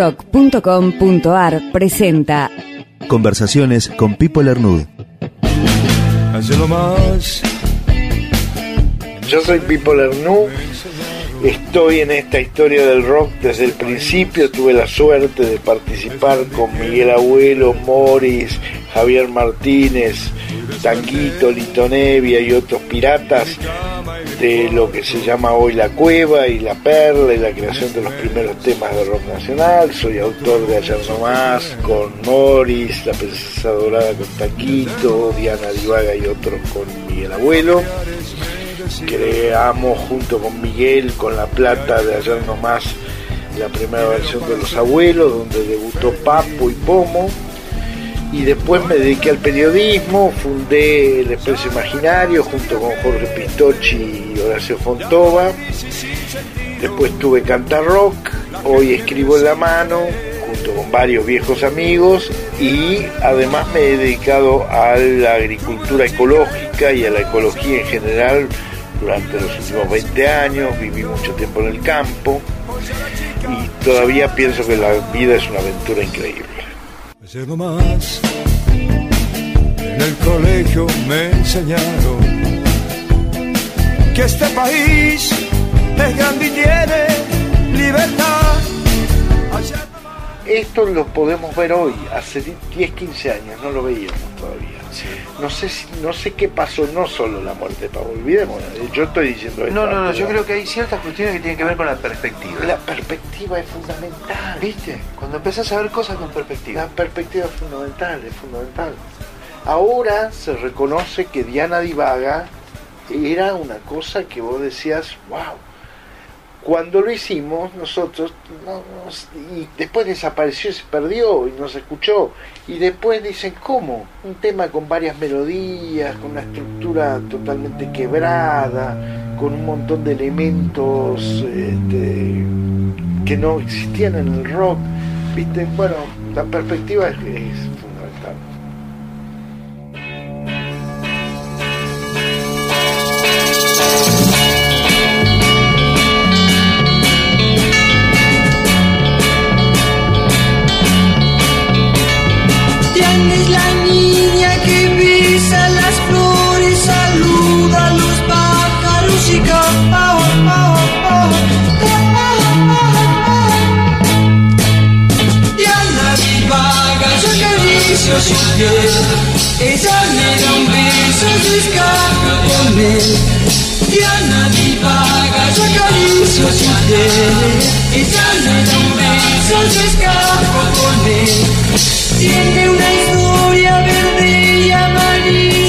nacionalrock.com.ar presenta Conversaciones con Pipo Lernud. Yo soy Pipo Lernou, estoy en esta historia del rock desde el principio, tuve la suerte de participar con Miguel Abuelo, Morris, Javier Martínez, Tanguito, Lito Nevia y otros piratas de lo que se llama hoy La Cueva y La Perla y la creación de los primeros temas de rock nacional. Soy autor de Ayer No Más con Morris, La Princesa Dorada con Tanguito, Diana Divaga y otros con Miguel Abuelo creamos junto con Miguel con la plata de ayer nomás la primera versión de Los Abuelos, donde debutó Papo y Pomo. Y después me dediqué al periodismo, fundé El Expreso Imaginario junto con Jorge Pistocchi y Horacio Fontova. Después tuve Canta Rock, hoy escribo en la mano junto con varios viejos amigos y además me he dedicado a la agricultura ecológica y a la ecología en general durante los últimos 20 años, viví mucho tiempo en el campo y todavía pienso que la vida es una aventura increíble. Ayer más. En el colegio me enseñaron que este país es grande y tiene libertad. Nomás. Esto lo podemos ver hoy, hace 10, 15 años, no lo veíamos todavía. No sé si, no sé qué pasó, no solo la muerte de Pablo, olvidemos, yo estoy diciendo esto. No, no, no, yo creo que hay ciertas cuestiones que tienen que ver con la perspectiva. La perspectiva es fundamental. ¿Viste? Cuando empezás a ver cosas con perspectiva. La perspectiva es fundamental, es fundamental. Ahora se reconoce que Diana Divaga era una cosa que vos decías, wow. Cuando lo hicimos, nosotros, no, no, y después desapareció, se perdió y no se escuchó. Y después dicen, ¿cómo? Un tema con varias melodías, con una estructura totalmente quebrada, con un montón de elementos este, que no existían en el rock. ¿Viste? Bueno, la perspectiva es acaricio su piel. Ella me da un beso, se escapa con él. Diana divaga, yo acaricio su piel. Ella me da un beso, se escapa con él. Tiene una historia verde y amarilla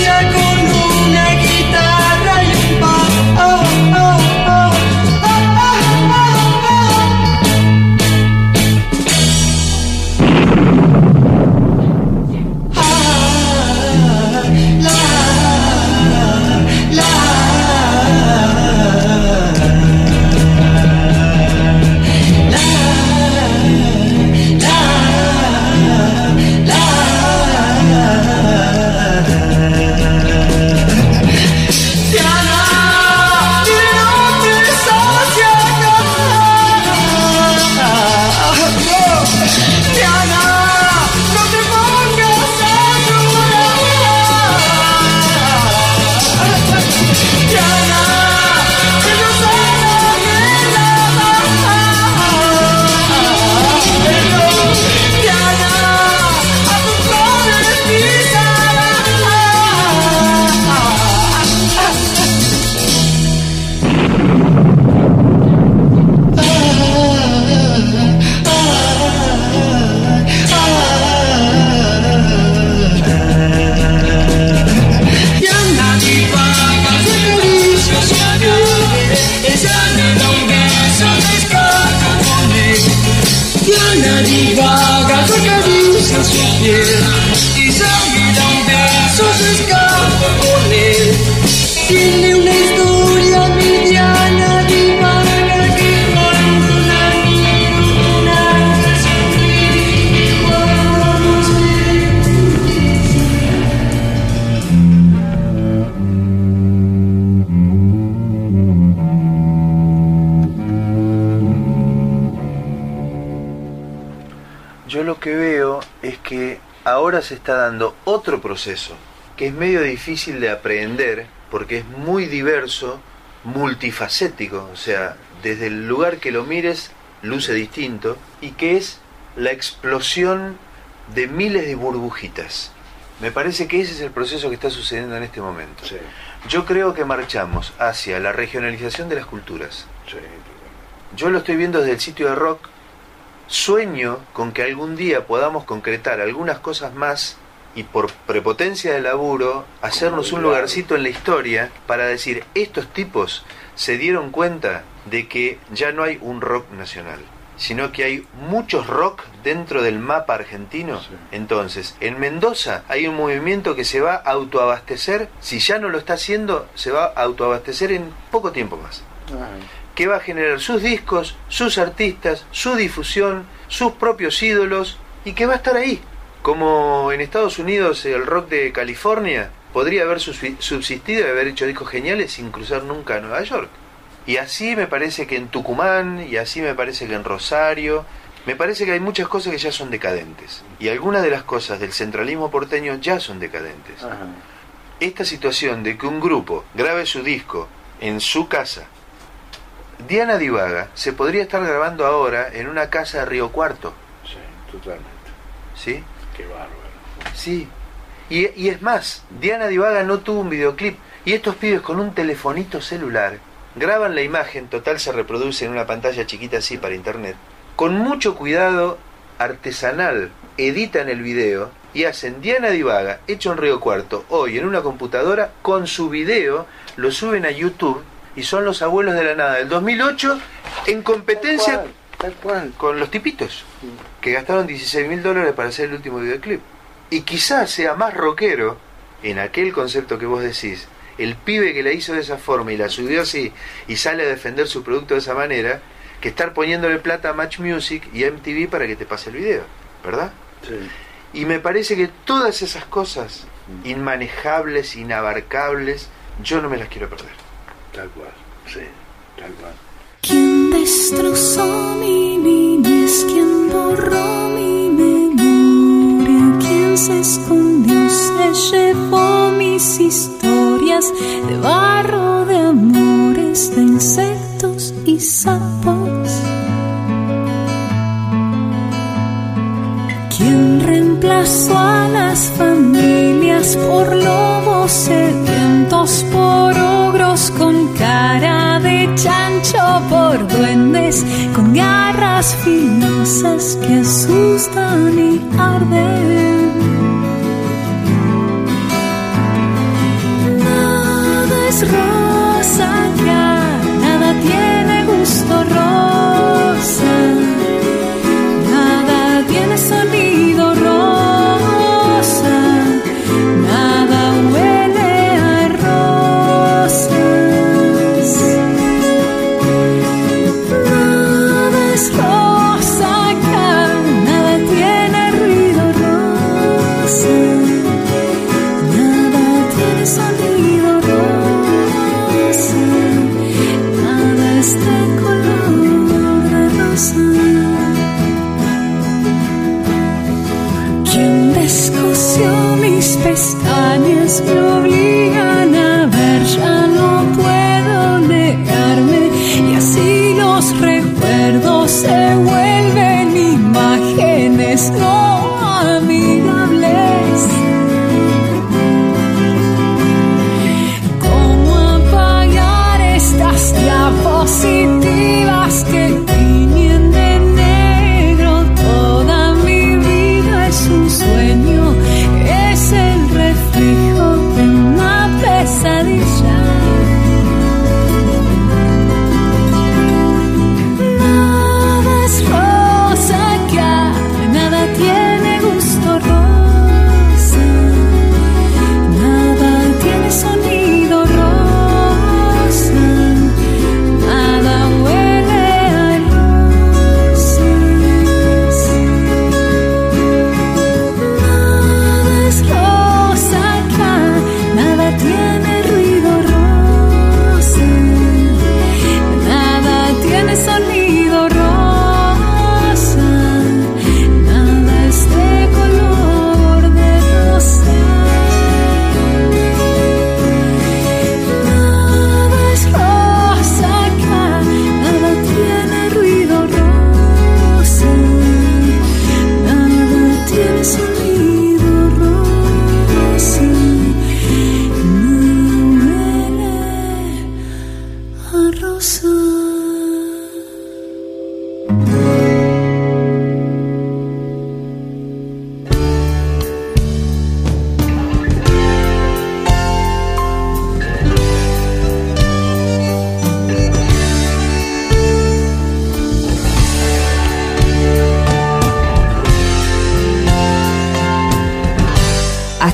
Yeah. Ahora se está dando otro proceso que es medio difícil de aprender porque es muy diverso, multifacético, o sea, desde el lugar que lo mires luce distinto y que es la explosión de miles de burbujitas. Me parece que ese es el proceso que está sucediendo en este momento. Sí, Yo creo que marchamos hacia la regionalización de las culturas. sí. Yo lo estoy viendo desde el sitio de rock. Sueño con que algún día podamos concretar algunas cosas más y por prepotencia de laburo hacernos un lugarcito en la historia para decir, estos tipos se dieron cuenta de que ya no hay un rock nacional, sino que hay muchos rock dentro del mapa argentino. Sí. Entonces, en Mendoza hay un movimiento que se va a autoabastecer, si ya no lo está haciendo, se va a autoabastecer en poco tiempo más que va a generar sus discos, sus artistas, su difusión, sus propios ídolos y que va a estar ahí. Como en Estados Unidos el rock de California podría haber subsi- subsistido y haber hecho discos geniales sin cruzar nunca a Nueva York. Y así me parece que en Tucumán, y así me parece que en Rosario, me parece que hay muchas cosas que ya son decadentes. Y algunas de las cosas del centralismo porteño ya son decadentes ajá. esta situación de que un grupo grabe su disco en su casa, Diana Divaga se podría estar grabando ahora en una casa de Río Cuarto, Sí, totalmente. ¿sí? Qué bárbaro. Sí. Y, y es más, Diana Divaga no tuvo un videoclip y estos pibes con un telefonito celular graban la imagen, total se reproduce en una pantalla chiquita así para internet, con mucho cuidado artesanal, editan el video y hacen Diana Divaga, hecho en Río Cuarto, hoy en una computadora, con su video, lo suben a YouTube y son los abuelos de la nada del 2008 en competencia Tal cual, tal cual. con los tipitos que gastaron 16 mil dólares para hacer el último videoclip. Y quizás sea más rockero en aquel concepto que vos decís, el pibe que la hizo de esa forma y la subió así y sale a defender su producto de esa manera, que estar poniéndole plata a Match Music y a MTV para que te pase el video, ¿verdad? Sí. Y me parece que todas esas cosas inmanejables, inabarcables, yo no me las quiero perder. Tal cual. Sí, tal cual. ¿Quién destrozó mi niñez? ¿Quién borró mi memoria? ¿Quién se escondió? Se llevó mis historias de barro, de amores, de insectos y sapos. ¿Quién reemplazó a las familias por lobos sedientos, por ogros con cara de chancho, por duendes con garras filosas que asustan y arden? Nada es rosa acá,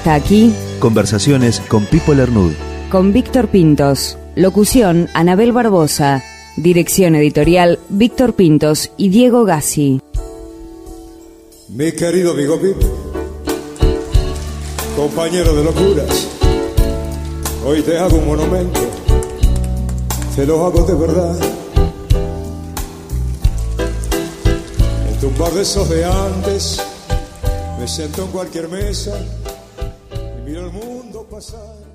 Hasta aquí, Conversaciones con Pipo Lernud. con Víctor Pintos. Locución, Anabel Barbosa. Dirección editorial, Víctor Pintos y Diego Gassi. Mi querido amigo Pipo, compañero de locuras, hoy te hago un monumento, te lo hago de verdad. En tu de esos de antes, me siento en cualquier mesa y